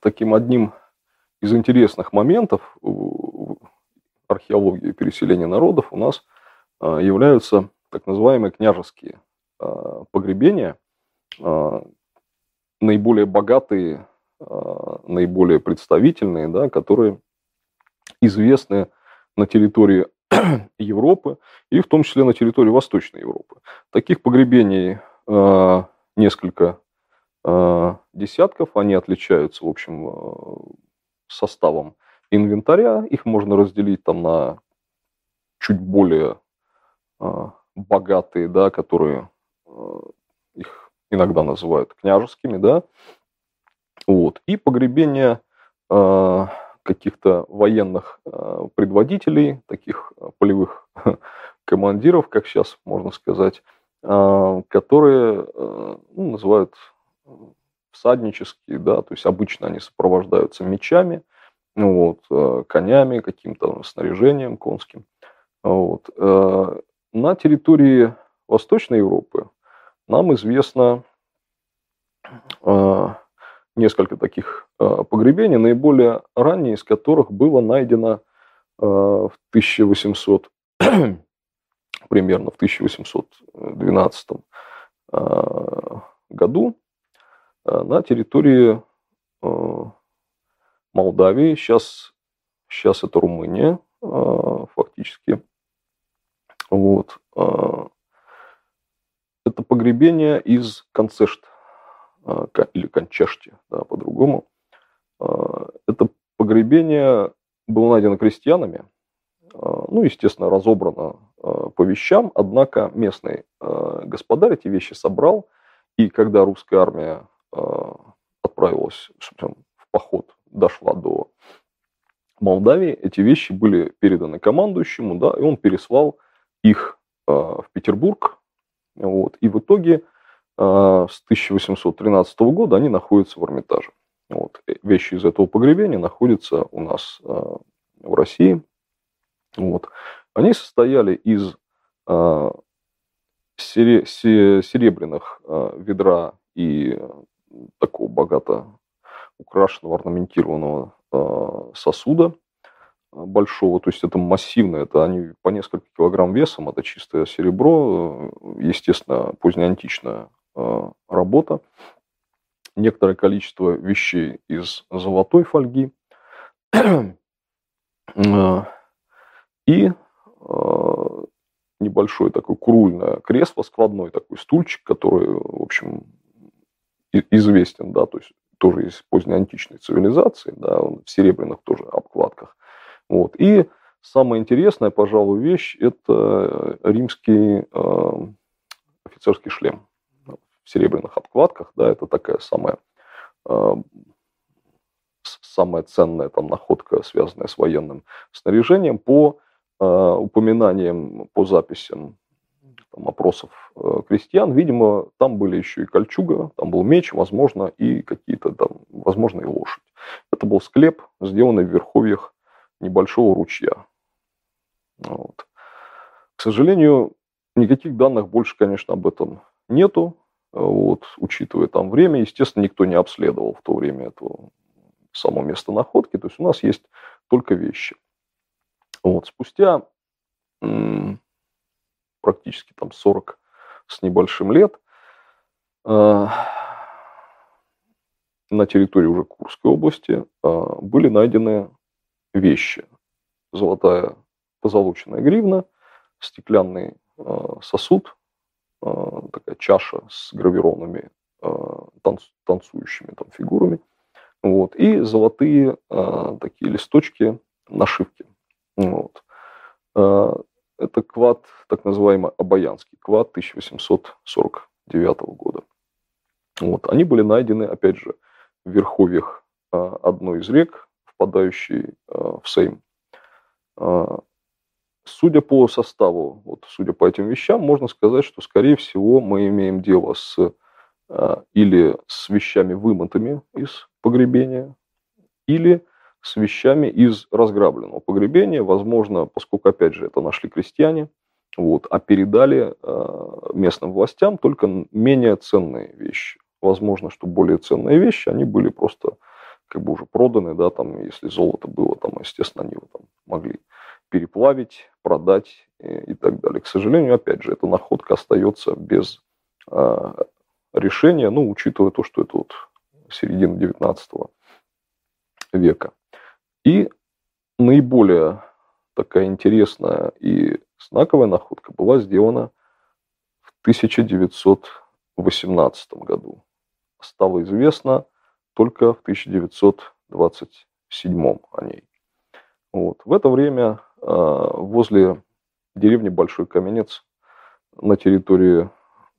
таким одним из интересных моментов археологии переселения народов у нас а, являются так называемые княжеские а, погребения, а, наиболее богатые, наиболее представительные, да, которые известны на территории Европы и в том числе на территории Восточной Европы. Таких погребений несколько десятков, они отличаются, в общем, составом инвентаря. Их можно разделить там на чуть более э, богатые, да, которые э, их иногда называют княжескими, да. Вот. И погребение э, каких-то военных э, предводителей, таких полевых командиров, как сейчас можно сказать, э, которые э, ну, называют всаднические, да, то есть обычно они сопровождаются мечами, вот, э, конями, каким-то снаряжением конским. Вот. Э, на территории Восточной Европы нам известно э, несколько таких погребений, наиболее ранние из которых было найдено в 1800, примерно в 1812 году на территории Молдавии, сейчас, сейчас это Румыния а, фактически. Вот. Это погребение из Концешт, или Кончешти, да, по-другому. Это погребение было найдено крестьянами, ну, естественно, разобрано по вещам, однако местный господарь эти вещи собрал, и когда русская армия отправилась в поход дошла до Молдавии, эти вещи были переданы командующему, да, и он переслал их э, в Петербург. Вот, и в итоге э, с 1813 года они находятся в Эрмитаже. Вот, э, вещи из этого погребения находятся у нас э, в России. Вот. Они состояли из э, сере, серебряных э, ведра и такого богато украшенного, орнаментированного э, сосуда э, большого, то есть это массивно, это они по несколько килограмм весом, это чистое серебро, э, естественно, позднеантичная работа, некоторое количество вещей из золотой фольги и небольшое такое курульное кресло, складной такой стульчик, который, в общем, известен, да, то есть тоже из позднеантичной цивилизации, да, в серебряных тоже обкладках. Вот. И самая интересная, пожалуй, вещь – это римский э, офицерский шлем в серебряных обкладках. Да, это такая самая, э, самая ценная там, находка, связанная с военным снаряжением. По э, упоминаниям, по записям там, опросов э, крестьян, видимо, там были еще и кольчуга, там был меч, возможно, и какие-то там, возможно, и лошадь. Это был склеп, сделанный в верховьях небольшого ручья. Вот. К сожалению, никаких данных больше, конечно, об этом нету. Вот, учитывая там время, естественно, никто не обследовал в то время этого само место находки. То есть у нас есть только вещи. Вот. Спустя практически там 40 с небольшим лет, э, на территории уже Курской области э, были найдены вещи. Золотая позолоченная гривна, стеклянный э, сосуд, такая чаша с гравированными танцующими там фигурами, вот, и золотые такие листочки нашивки. Вот. Это квад, так называемый Обаянский квад 1849 года. Вот. Они были найдены, опять же, в верховьях а, одной из рек, впадающей а, в Сейм. А, судя по составу, вот, судя по этим вещам, можно сказать, что, скорее всего, мы имеем дело с или с вещами вымытыми из погребения, или с вещами из разграбленного погребения, возможно, поскольку, опять же, это нашли крестьяне, вот, а передали э, местным властям только менее ценные вещи. Возможно, что более ценные вещи, они были просто как бы уже проданы, да, там, если золото было, там, естественно, они его там могли переплавить, продать и, и так далее. К сожалению, опять же, эта находка остается без э, решения, ну, учитывая то, что это вот середина 19 века. И наиболее такая интересная и знаковая находка была сделана в 1918 году. Стало известно только в 1927 о ней. Вот. В это время э, возле деревни Большой Каменец на территории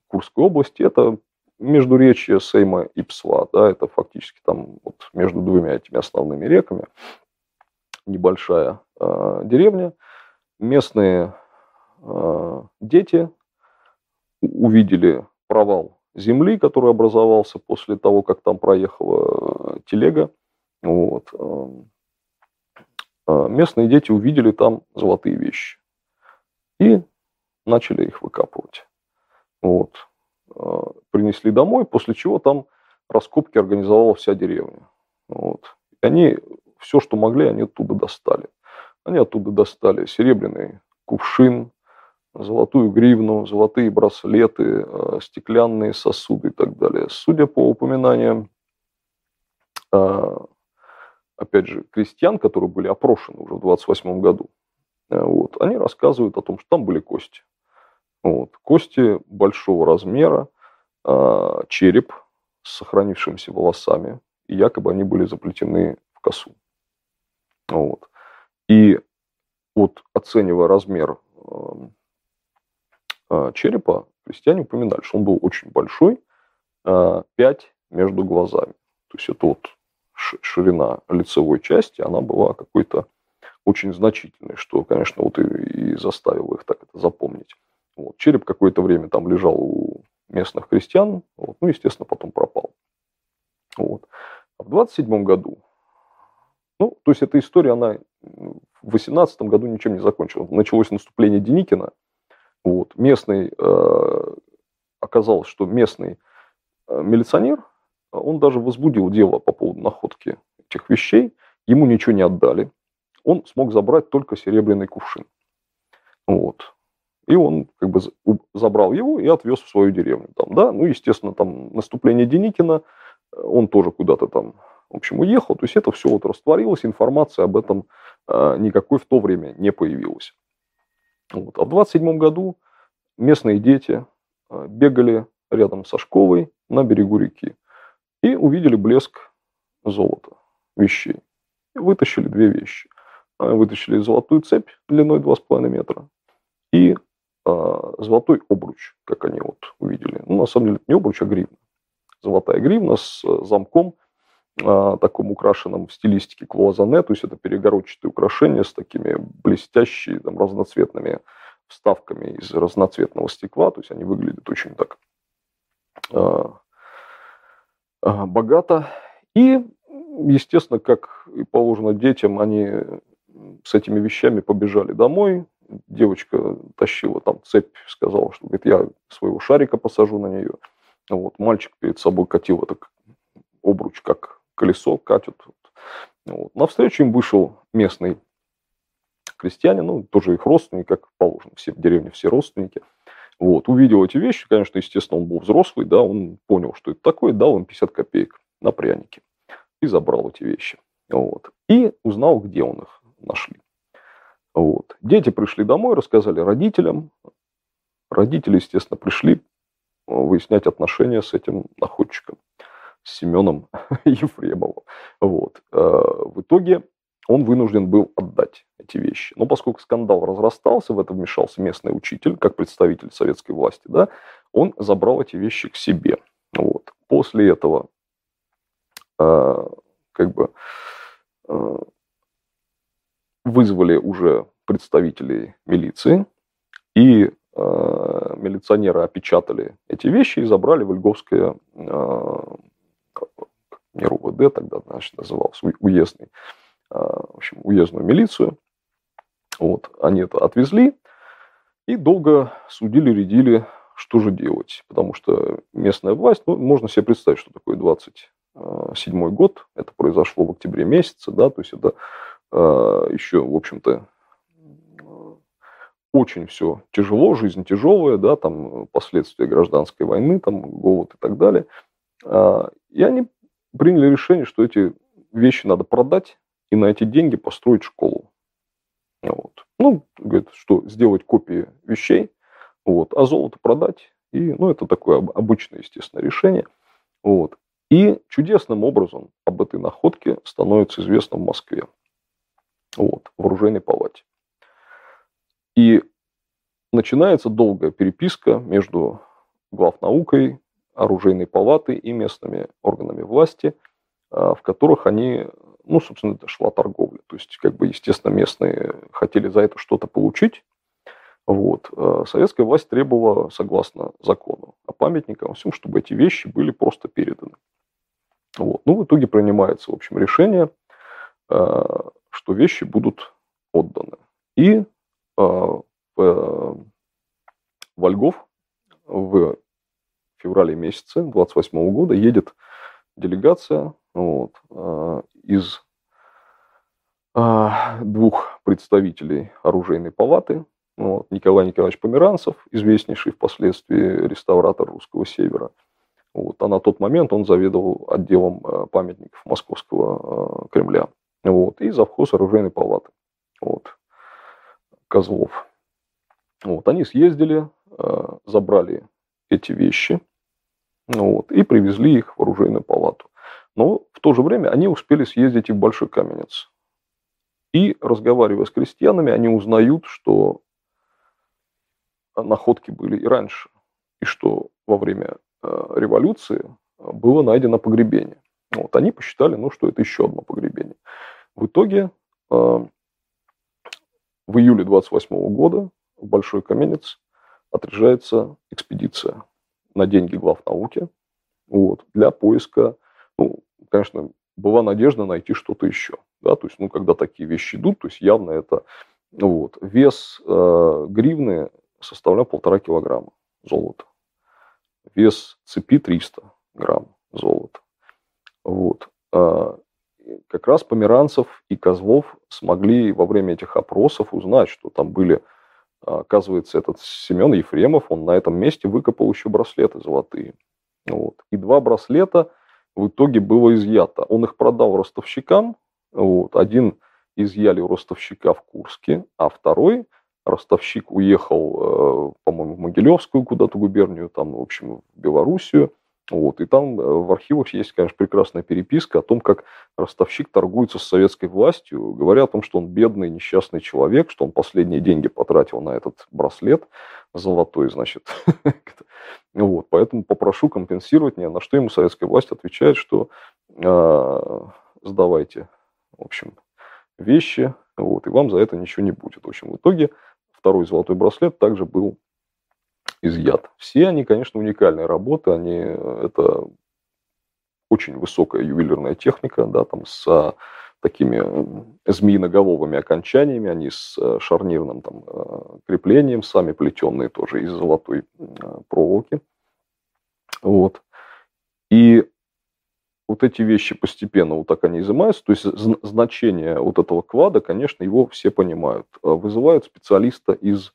Курской области, это междуречье Сейма и Псва, да, это фактически там вот между двумя этими основными реками, небольшая э, деревня. Местные э, дети увидели провал земли, который образовался после того, как там проехала э, телега. Вот. Э, местные дети увидели там золотые вещи и начали их выкапывать. Вот. Принесли домой, после чего там раскопки организовала вся деревня. Вот. Они все, что могли, они оттуда достали. Они оттуда достали серебряный кувшин, золотую гривну, золотые браслеты, э, стеклянные сосуды и так далее. Судя по упоминаниям, э, опять же, крестьян, которые были опрошены уже в 28 году, э, вот, они рассказывают о том, что там были кости. Вот, кости большого размера, череп с сохранившимися волосами, и якобы они были заплетены в косу. Вот. И вот оценивая размер эм, а, черепа крестьяне упоминали, что он был очень большой, 5 а, между глазами. То есть это вот ширина лицевой части, она была какой-то очень значительной, что, конечно, вот и, заставило их так это запомнить. Вот. Череп какое-то время там лежал у местных крестьян, вот, ну, естественно, потом пропал. Вот. А в 27 году, то есть эта история, она в 18 году ничем не закончилась. Началось наступление Деникина, вот. Местный, э, оказалось, что местный э, милиционер, он даже возбудил дело по поводу находки этих вещей, ему ничего не отдали. Он смог забрать только серебряный кувшин. Вот. И он как бы забрал его и отвез в свою деревню. Там, да? Ну, естественно, там наступление Деникина, э, он тоже куда-то там, в общем, уехал. То есть это все вот растворилось, информация об этом э, никакой в то время не появилась. Вот. А в 27 году местные дети э, бегали рядом со школой на берегу реки и увидели блеск золота, вещей. И вытащили две вещи. Вытащили золотую цепь длиной 2,5 метра и а, золотой обруч, как они вот увидели. Ну, на самом деле, не обруч, а гривна. Золотая гривна с замком, таком украшенном в стилистике клуазане, то есть это перегородчатые украшения с такими блестящими, там, разноцветными вставками из разноцветного стекла, то есть они выглядят очень так э, э, богато. И, естественно, как и положено детям, они с этими вещами побежали домой. Девочка тащила там цепь, сказала, что говорит, я своего шарика посажу на нее. Вот, мальчик перед собой катил это обруч, как колесо катят. Вот. На встречу им вышел местный крестьянин, ну, тоже их родственник, как положено, все в деревне, все родственники. Вот, увидел эти вещи, конечно, естественно, он был взрослый, да, он понял, что это такое, дал им 50 копеек на пряники и забрал эти вещи. Вот. И узнал, где он их нашли. Вот. Дети пришли домой, рассказали родителям. Родители, естественно, пришли выяснять отношения с этим находчиком. Семеном Ефремовым. Вот. Э, в итоге он вынужден был отдать эти вещи. Но поскольку скандал разрастался, в это вмешался местный учитель, как представитель советской власти, да, он забрал эти вещи к себе. Вот. После этого э, как бы э, вызвали уже представителей милиции, и э, милиционеры опечатали эти вещи и забрали в Льговское э, не РУВД тогда, значит, назывался, уездный, а, в общем, уездную милицию. Вот, они это отвезли и долго судили, рядили, что же делать. Потому что местная власть, ну, можно себе представить, что такое 20 седьмой год, это произошло в октябре месяце, да, то есть это еще, в общем-то, очень все тяжело, жизнь тяжелая, да, там последствия гражданской войны, там голод и так далее. И они приняли решение, что эти вещи надо продать и на эти деньги построить школу. Вот. Ну, говорит, что сделать копии вещей, вот, а золото продать. И, ну, это такое обычное, естественно, решение. Вот. И чудесным образом об этой находке становится известно в Москве. Вот, в оружейной палате. И начинается долгая переписка между главнаукой, оружейной палатой и местными органами власти, а, в которых они ну, собственно, это шла торговля. То есть, как бы, естественно, местные хотели за это что-то получить. Вот. А советская власть требовала, согласно закону о памятниках, всем, чтобы эти вещи были просто переданы. Вот. Ну, в итоге принимается, в общем, решение, а, что вещи будут отданы. И Вольгов в феврале месяце 28 года едет делегация вот, из а, двух представителей оружейной палаты. Вот, Николай Николаевич Померанцев, известнейший впоследствии реставратор русского севера. Вот, а на тот момент он заведовал отделом а, памятников Московского а, Кремля. Вот, и завхоз оружейной палаты. Вот, Козлов. Вот, они съездили, забрали эти вещи вот, и привезли их в оружейную палату. Но в то же время они успели съездить и в Большой Каменец. И, разговаривая с крестьянами, они узнают, что находки были и раньше, и что во время э, революции было найдено погребение. Вот, они посчитали, ну, что это еще одно погребение. В итоге э, в июле 28 года в Большой Каменец отряжается экспедиция на деньги глав науки вот, для поиска ну, конечно, была надежда найти что-то еще. Да, то есть, ну, когда такие вещи идут, то есть явно это вот, вес э, гривны составлял полтора килограмма золота. Вес цепи 300 грамм золота. Вот. А, как раз Померанцев и Козлов смогли во время этих опросов узнать, что там были, оказывается, этот Семен Ефремов, он на этом месте выкопал еще браслеты золотые. Вот. И два браслета в итоге было изъято. Он их продал ростовщикам. Вот. Один изъяли у ростовщика в Курске, а второй ростовщик уехал, э, по-моему, в Могилевскую куда-то губернию, там, в общем, в Белоруссию. Вот. И там э, в архивах есть, конечно, прекрасная переписка о том, как ростовщик торгуется с советской властью, говоря о том, что он бедный, несчастный человек, что он последние деньги потратил на этот браслет золотой, значит. вот. Поэтому попрошу компенсировать мне, на что ему советская власть отвечает, что э, сдавайте, в общем, вещи, вот, и вам за это ничего не будет. В общем, в итоге второй золотой браслет также был изъят. Все они, конечно, уникальные работы, они, это очень высокая ювелирная техника, да, там с такими змеиноголовыми окончаниями, они с шарнирным там, креплением, сами плетенные тоже из золотой проволоки. Вот. И вот эти вещи постепенно вот так они изымаются. То есть значение вот этого клада, конечно, его все понимают. Вызывают специалиста из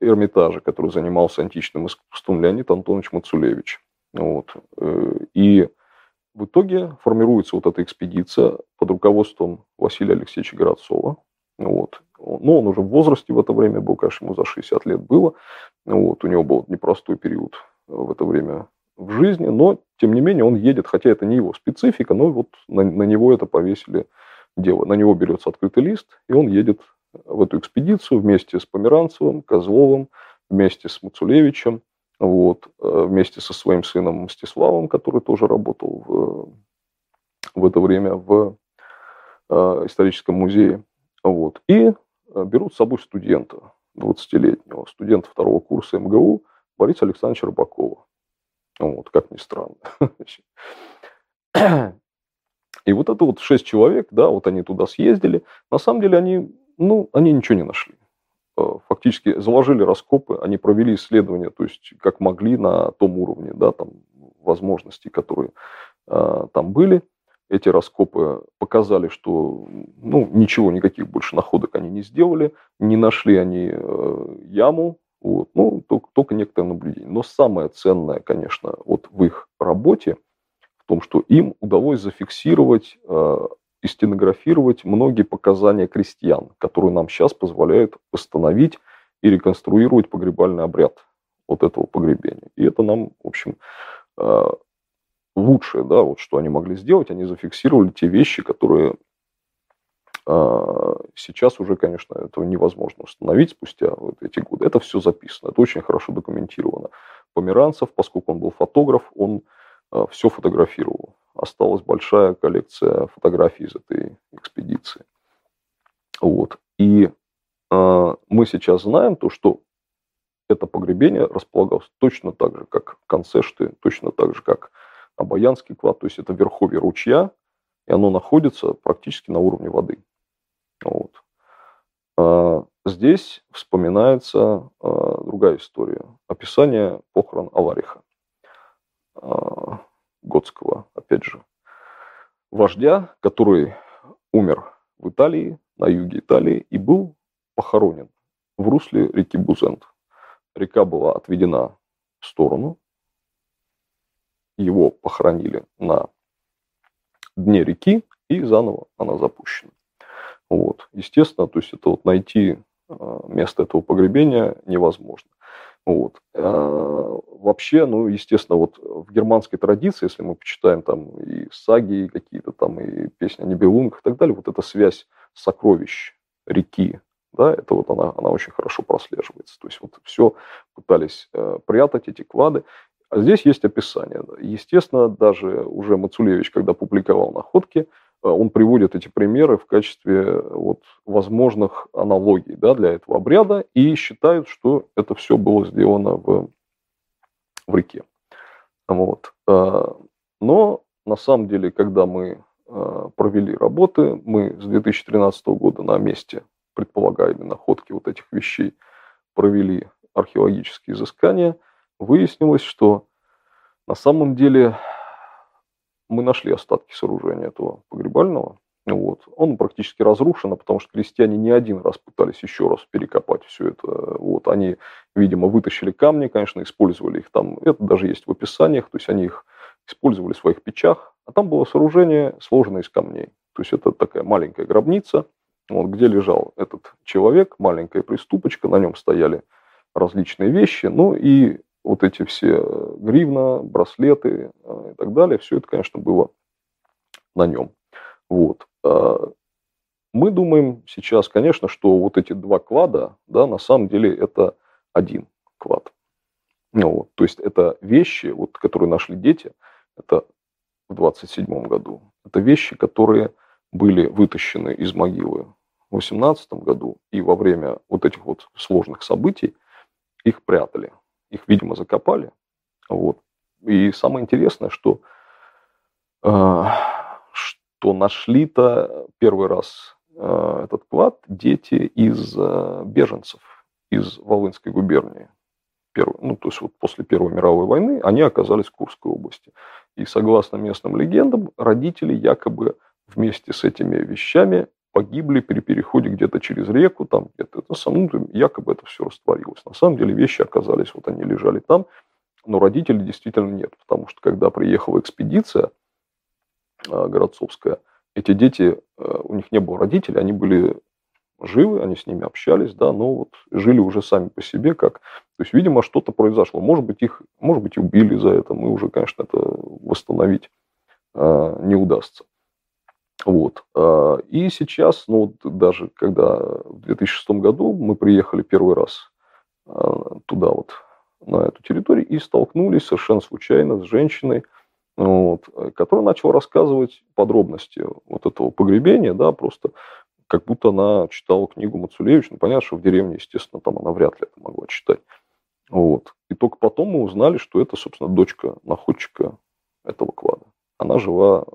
Эрмитажа, который занимался античным искусством, Леонид Антонович Мацулевич. Вот. Э, и в итоге формируется вот эта экспедиция под руководством Василия Алексеевича Городцова. Вот. Но он уже в возрасте в это время был, конечно, ему за 60 лет было. Вот. У него был непростой период в это время в жизни, но, тем не менее, он едет, хотя это не его специфика, но вот на, на него это повесили дело. На него берется открытый лист, и он едет в эту экспедицию вместе с Померанцевым, Козловым, вместе с Мацулевичем, вот, э, вместе со своим сыном Мстиславом, который тоже работал в, в это время в э, историческом музее. Вот, и э, берут с собой студента, 20-летнего, студента второго курса МГУ Бориса Александровича Рыбакова. Вот, как ни странно. И вот это вот шесть человек, да, вот они туда съездили. На самом деле они ну, они ничего не нашли. Э, фактически заложили раскопы, они провели исследования, то есть как могли на том уровне, да, там, возможностей, которые там были. Эти раскопы показали, что ну, ничего, никаких больше находок они не сделали, не нашли они яму, вот, ну, только, только некоторые наблюдения. Но самое ценное, конечно, вот в их работе в том, что им удалось зафиксировать и стенографировать многие показания крестьян, которые нам сейчас позволяют восстановить и реконструировать погребальный обряд вот этого погребения. И это нам, в общем, э, лучшее, да, вот что они могли сделать, они зафиксировали те вещи, которые э, сейчас уже, конечно, этого невозможно установить спустя вот эти годы. Это все записано, это очень хорошо документировано. Померанцев, поскольку он был фотограф, он э, все фотографировал осталась большая коллекция фотографий из этой экспедиции. Вот. И э, мы сейчас знаем то, что это погребение располагалось точно так же, как концешты, точно так же, как Обаянский клад, то есть это верховье ручья, и оно находится практически на уровне воды. Вот. А, здесь вспоминается а, другая история. Описание похорон Алариха. А, готского, опять же, вождя, который умер в Италии, на юге Италии, и был похоронен в русле реки Бузент. Река была отведена в сторону, его похоронили на дне реки, и заново она запущена. Вот. Естественно, то есть это вот найти а, место этого погребения невозможно. Вот. А, вообще, ну, естественно, вот в германской традиции, если мы почитаем там и саги, и какие-то там, и песни о Нибелунгах и так далее, вот эта связь сокровищ реки, да, это вот она, она очень хорошо прослеживается. То есть вот все пытались э, прятать, эти клады. А здесь есть описание. Естественно, даже уже Мацулевич, когда публиковал находки, он приводит эти примеры в качестве э, вот, возможных аналогий да, для этого обряда и считает, что это все было сделано в, в реке. Вот. Э, но на самом деле, когда мы провели работы, мы с 2013 года на месте предполагаемой находки вот этих вещей провели археологические изыскания, выяснилось, что на самом деле мы нашли остатки сооружения этого погребального. Вот. Он практически разрушен, потому что крестьяне не один раз пытались еще раз перекопать все это. Вот. Они, видимо, вытащили камни, конечно, использовали их там. Это даже есть в описаниях, то есть они их использовали в своих печах. А там было сооружение, сложенное из камней. То есть это такая маленькая гробница, вот, где лежал этот человек, маленькая приступочка, на нем стояли различные вещи, ну и вот эти все гривна, браслеты э, и так далее, все это, конечно, было на нем. Вот. А, мы думаем сейчас, конечно, что вот эти два квада, да, на самом деле это один квад. Ну, вот, то есть это вещи, вот, которые нашли дети, это в 27 году. Это вещи, которые были вытащены из могилы в 18 году, и во время вот этих вот сложных событий их прятали их, видимо, закопали. Вот. И самое интересное, что, э, что нашли-то первый раз э, этот клад дети из э, беженцев из Волынской губернии. Первый, ну, то есть вот после Первой мировой войны они оказались в Курской области. И согласно местным легендам, родители якобы вместе с этими вещами погибли при переходе где-то через реку, там где-то это самому, ну, якобы это все растворилось. На самом деле вещи оказались, вот они лежали там, но родителей действительно нет, потому что когда приехала экспедиция э, городцовская, эти дети, э, у них не было родителей, они были живы, они с ними общались, да, но вот жили уже сами по себе, как, то есть, видимо, что-то произошло, может быть, их, может быть, убили за это, мы уже, конечно, это восстановить э, не удастся. Вот. А, и сейчас, ну, даже когда в 2006 году мы приехали первый раз а, туда вот, на эту территорию, и столкнулись совершенно случайно с женщиной, вот, которая начала рассказывать подробности вот этого погребения, да, просто как будто она читала книгу Мацулевич. Ну, понятно, что в деревне, естественно, там она вряд ли это могла читать. Вот. И только потом мы узнали, что это, собственно, дочка находчика этого клада. Она жила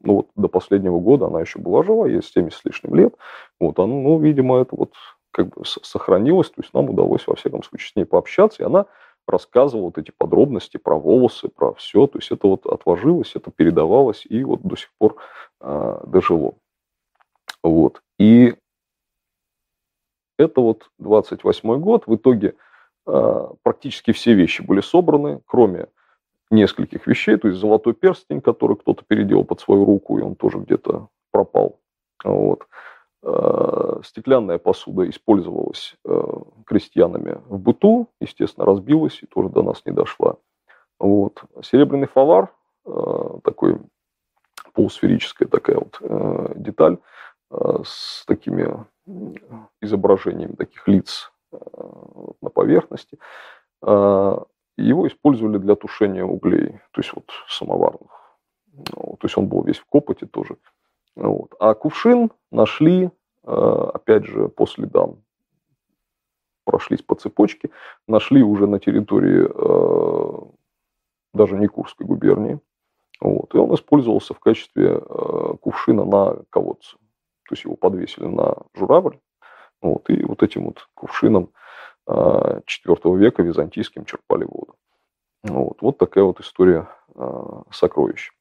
ну вот до последнего года она еще была жива, ей 70 с лишним лет. Вот она, ну, видимо, это вот как бы сохранилось, то есть нам удалось, во всяком случае, с ней пообщаться, и она рассказывал вот эти подробности про волосы, про все. То есть это вот отложилось, это передавалось и вот до сих пор э, дожило. Вот. И это вот 28 год. В итоге э, практически все вещи были собраны, кроме нескольких вещей. То есть золотой перстень, который кто-то переделал под свою руку, и он тоже где-то пропал. Вот. Э, стеклянная посуда использовалась э, крестьянами в быту, естественно, разбилась и тоже до нас не дошла. Вот. Серебряный фалар, э, такой полусферическая такая вот деталь с такими изображениями таких лиц на поверхности, его использовали для тушения углей, то есть вот самоварных. То есть он был весь в копоте тоже. Вот. А кувшин нашли, э, опять же, по следам, прошлись по цепочке, нашли уже на территории э, даже не Курской губернии. Вот. И он использовался в качестве э, кувшина на колодце. То есть его подвесили на журавль. Вот, и вот этим вот кувшином IV века византийским черпали воду. Вот, вот такая вот история сокровищ.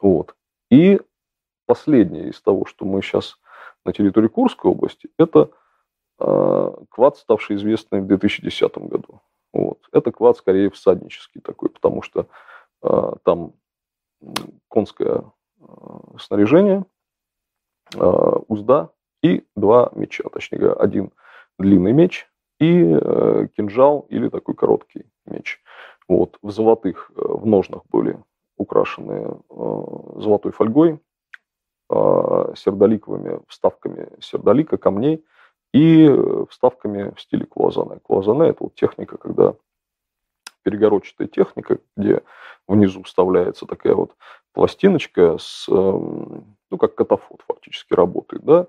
Вот. И последнее из того, что мы сейчас на территории Курской области, это э, квад, ставший известным в 2010 году. Вот. Это квад скорее всаднический такой, потому что там конское снаряжение, узда и два меча, точнее один длинный меч и э, кинжал или такой короткий меч. Вот. В золотых, э, в ножнах были украшены э, золотой фольгой, Э, сердоликовыми вставками сердолика, камней и э, вставками в стиле клоазане. Клоазане – это вот техника, когда перегородчатая техника, где внизу вставляется такая вот пластиночка с, эм, ну, как катафот фактически работает, да,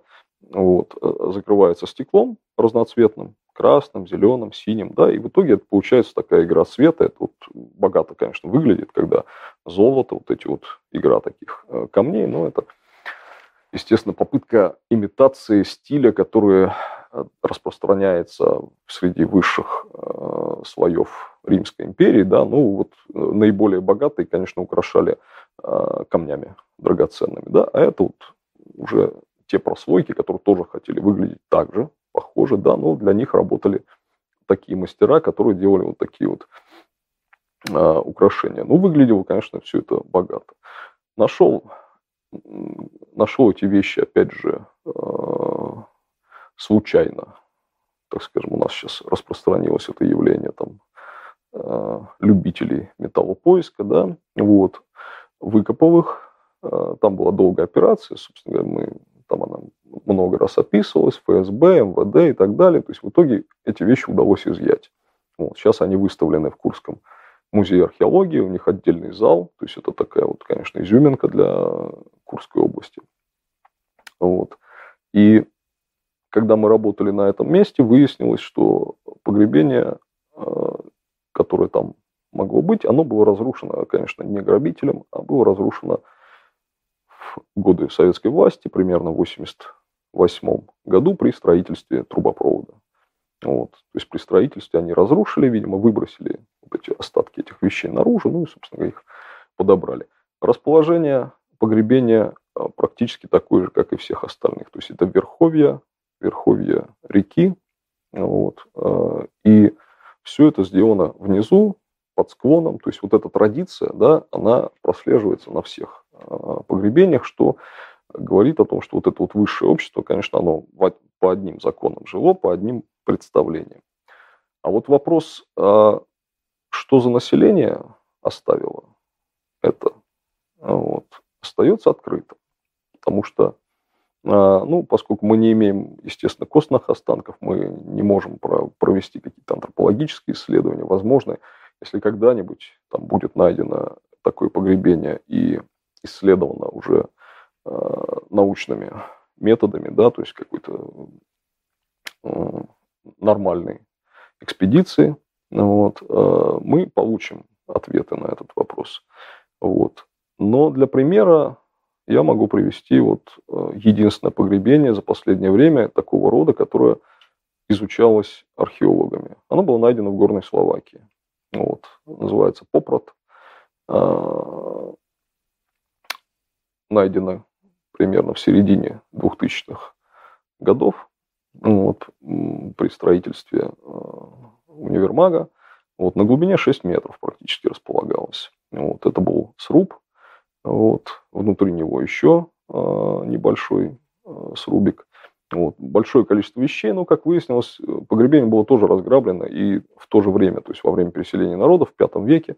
вот, э, закрывается стеклом разноцветным, красным, зеленым, синим, да, и в итоге это получается такая игра света, это вот богато, конечно, выглядит, когда золото, вот эти вот игра таких камней, но это естественно, попытка имитации стиля, который э, распространяется среди высших э, слоев Римской империи, да, ну вот э, наиболее богатые, конечно, украшали э, камнями драгоценными, да, а это вот уже те прослойки, которые тоже хотели выглядеть так же, похоже, да, но для них работали такие мастера, которые делали вот такие вот э, украшения. Ну, выглядело, конечно, все это богато. Нашел нашел эти вещи, опять же, э, случайно. Так скажем, у нас сейчас распространилось это явление там, э, любителей металлопоиска, да, вот, выкопал их, э, там была долгая операция, собственно говоря, мы, там она много раз описывалась, ФСБ, МВД и так далее, то есть в итоге эти вещи удалось изъять. Вот, сейчас они выставлены в Курском музей археологии, у них отдельный зал, то есть это такая вот, конечно, изюминка для Курской области. Вот. И когда мы работали на этом месте, выяснилось, что погребение, э, которое там могло быть, оно было разрушено, конечно, не грабителем, а было разрушено в годы советской власти, примерно в 1988 году при строительстве трубопровода. Вот. То есть при строительстве они разрушили, видимо, выбросили вот эти остатки этих вещей наружу, ну и, собственно, их подобрали. Расположение погребения а, практически такое же, как и всех остальных. То есть это верховья, верховья реки. Вот, а, и все это сделано внизу, под склоном. То есть вот эта традиция, да, она прослеживается на всех а, погребениях, что говорит о том, что вот это вот высшее общество, конечно, оно по одним законам жило, по одним представлениям. А вот вопрос, что за население оставило это, вот, остается открытым. Потому что, ну, поскольку мы не имеем, естественно, костных останков, мы не можем провести какие-то антропологические исследования. Возможно, если когда-нибудь там будет найдено такое погребение и исследовано уже научными методами, да, то есть какой-то нормальной экспедиции, вот, мы получим ответы на этот вопрос. Вот. Но для примера я могу привести вот единственное погребение за последнее время такого рода, которое изучалось археологами. Оно было найдено в Горной Словакии. называется Попрот. Найдено примерно в середине 2000-х годов вот, при строительстве а, универмага. Вот, на глубине 6 метров практически располагалось. Вот, это был сруб. Вот, внутри него еще небольшой срубик. Вот. Большое количество вещей, но, как выяснилось, погребение было тоже разграблено, и в то же время, то есть во время переселения народов в V веке,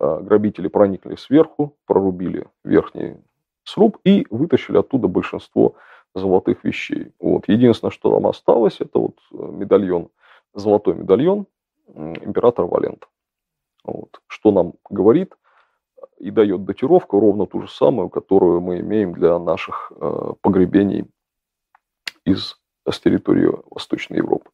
грабители проникли сверху, прорубили верхний сруб и вытащили оттуда большинство золотых вещей. Вот. Единственное, что там осталось, это вот э, медальон, золотой медальон императора Валента. Вот. Что нам говорит и дает датировку ровно ту же самую, которую мы имеем для наших э, погребений из с территории Восточной Европы.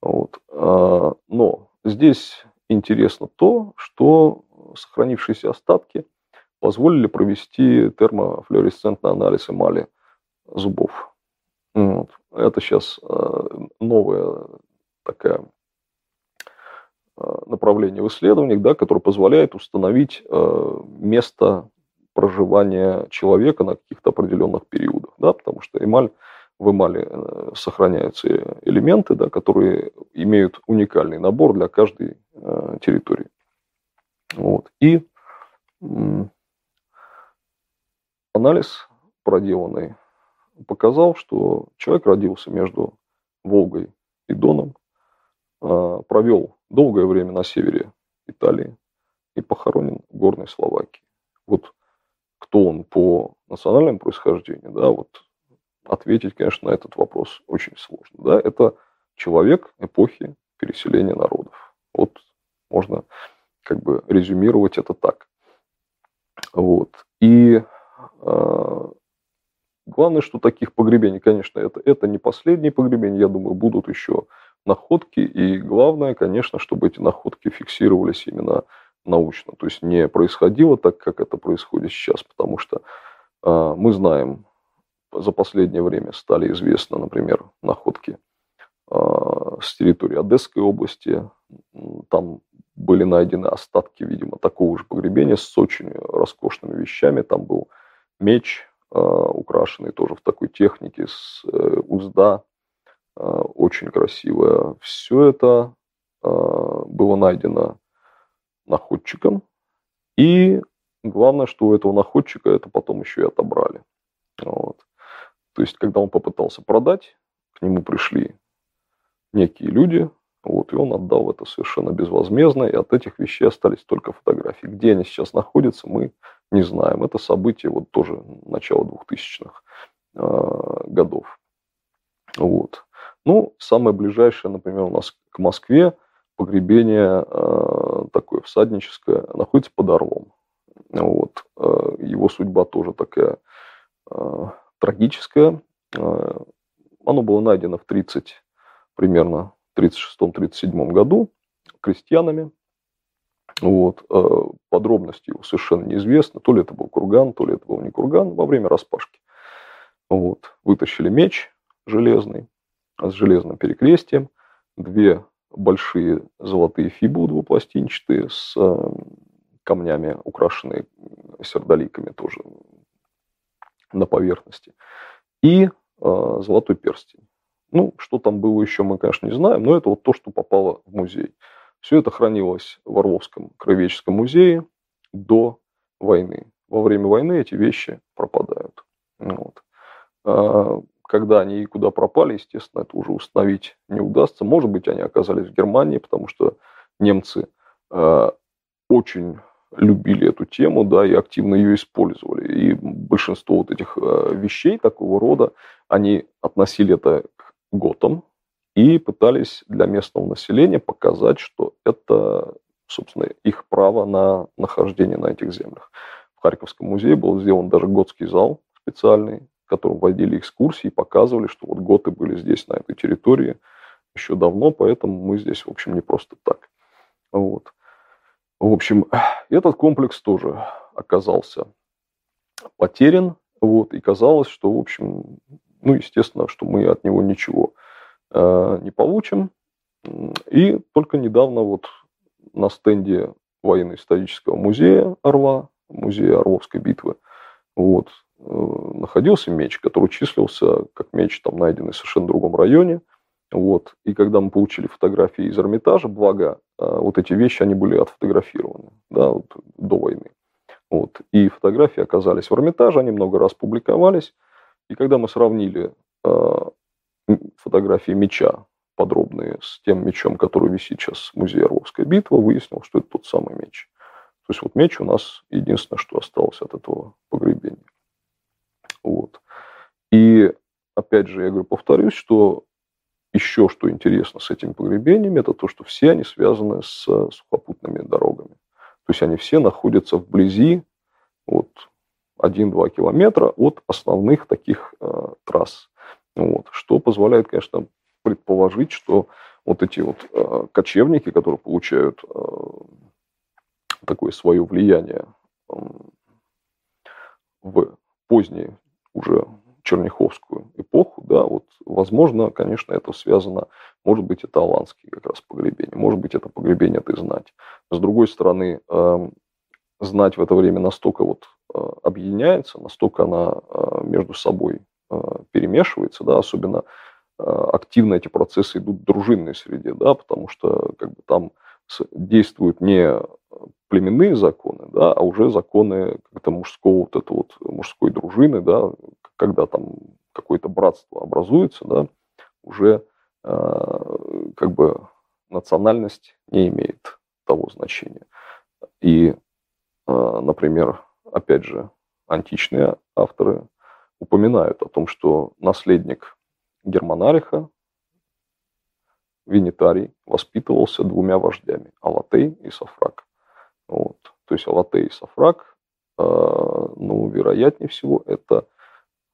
Вот. А, но здесь интересно то, что сохранившиеся остатки позволили провести термофлуоресцентный анализ эмали зубов. Вот. Это сейчас а, новое такое а, направление в исследованиях, да, которое позволяет установить место проживания человека на каких-то определенных периодах. Да, потому что эмаль в эмали э, сохраняются элементы, да, которые имеют уникальный набор для каждой э, территории. Вот. И анализ проделанный показал, что человек родился между Волгой и Доном, э, провел долгое время на севере Италии и похоронен в горной Словакии. Вот кто он по национальному происхождению, да, вот ответить, конечно, на этот вопрос очень сложно. Да? Это человек эпохи переселения народов. Вот можно как бы резюмировать это так. Вот. И главное, что таких погребений, конечно, это, это не последние погребения, я думаю, будут еще находки. И главное, конечно, чтобы эти находки фиксировались именно научно. То есть не происходило так, как это происходит сейчас, потому что э, мы знаем за последнее время стали известны, например, находки а, с территории Одесской области. Там были найдены остатки, видимо, такого же погребения с очень роскошными вещами. Там был меч, а, украшенный тоже в такой технике, с э, узда, а, очень красивая. Все это было найдено находчиком. И главное, что у этого находчика это потом еще и отобрали. Вот. То есть, когда он попытался продать, к нему пришли некие люди, вот, и он отдал это совершенно безвозмездно, и от этих вещей остались только фотографии. Где они сейчас находятся, мы не знаем. Это событие вот тоже начала 2000-х э, годов. Вот. Ну, самое ближайшее, например, у нас к Москве погребение э, такое всадническое находится под Орлом. Вот. Э, его судьба тоже такая э, трагическое. Э, оно было найдено в 30, примерно 36-37 году крестьянами. Вот. Э, подробности его совершенно неизвестны. То ли это был курган, то ли это был не курган во время распашки. Вот. Вытащили меч железный с железным перекрестием, две большие золотые фибу двупластинчатые с э, камнями, украшенные сердоликами тоже на поверхности, и э, золотой перстень. Ну, что там было еще, мы, конечно, не знаем, но это вот то, что попало в музей. Все это хранилось в Орловском краеведческом музее до войны. Во время войны эти вещи пропадают. Вот. А, когда они и куда пропали, естественно, это уже установить не удастся. Может быть, они оказались в Германии, потому что немцы э, очень любили эту тему, да, и активно ее использовали. И большинство вот этих э, вещей такого рода, они относили это к готам и пытались для местного населения показать, что это, собственно, их право на нахождение на этих землях. В Харьковском музее был сделан даже готский зал специальный, в котором водили экскурсии и показывали, что вот готы были здесь, на этой территории, еще давно, поэтому мы здесь, в общем, не просто так. Вот. В общем, этот комплекс тоже оказался потерян. Вот, и казалось, что, в общем, ну, естественно, что мы от него ничего не получим. И только недавно вот на стенде военно-исторического музея Орла, музея Орловской битвы, вот, находился меч, который числился как меч, там, найденный в совершенно другом районе. Вот. И когда мы получили фотографии из Эрмитажа, благо вот эти вещи, они были отфотографированы да, вот, до войны. Вот. И фотографии оказались в Эрмитаже, они много раз публиковались. И когда мы сравнили э, фотографии меча подробные с тем мечом, который висит сейчас в музее Орловская битва, выяснилось, что это тот самый меч. То есть вот меч у нас единственное, что осталось от этого погребения. Вот. И опять же, я говорю, повторюсь, что еще что интересно с этими погребениями, это то, что все они связаны с сухопутными дорогами. То есть они все находятся вблизи, вот, 1-2 километра от основных таких э, трасс. Вот, что позволяет, конечно, предположить, что вот эти вот э, кочевники, которые получают э, такое свое влияние э, в поздние уже черняховскую эпоху, да, вот, возможно, конечно, это связано, может быть, это аланские как раз погребения, может быть, это погребение ты знать. С другой стороны, э, знать в это время настолько вот э, объединяется, настолько она э, между собой перемешивается, да, особенно э, активно эти процессы идут в дружинной среде, да, потому что как бы там действуют не племенные законы, да, а уже законы как-то мужского вот это вот мужской дружины, да, когда там какое-то братство образуется, да, уже э, как бы национальность не имеет того значения. И, э, например, опять же, античные авторы упоминают о том, что наследник Германариха, Винитарий, воспитывался двумя вождями – Алатей и Сафрак. Вот. То есть Алатей и Сафрак, э, ну, вероятнее всего, это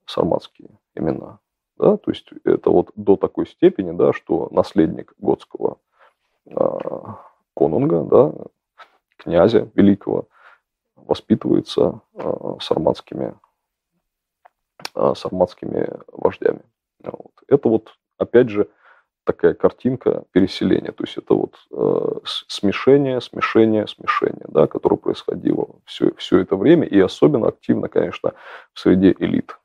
сарматские имена. Да? То есть это вот до такой степени, да, что наследник готского э, конунга, да, князя великого, воспитывается э, сарматскими, э, сарматскими вождями. Вот. Это вот, опять же, такая картинка переселения. То есть это вот э, смешение, смешение, смешение, да, которое происходило все, все это время и особенно активно, конечно, в среде элит.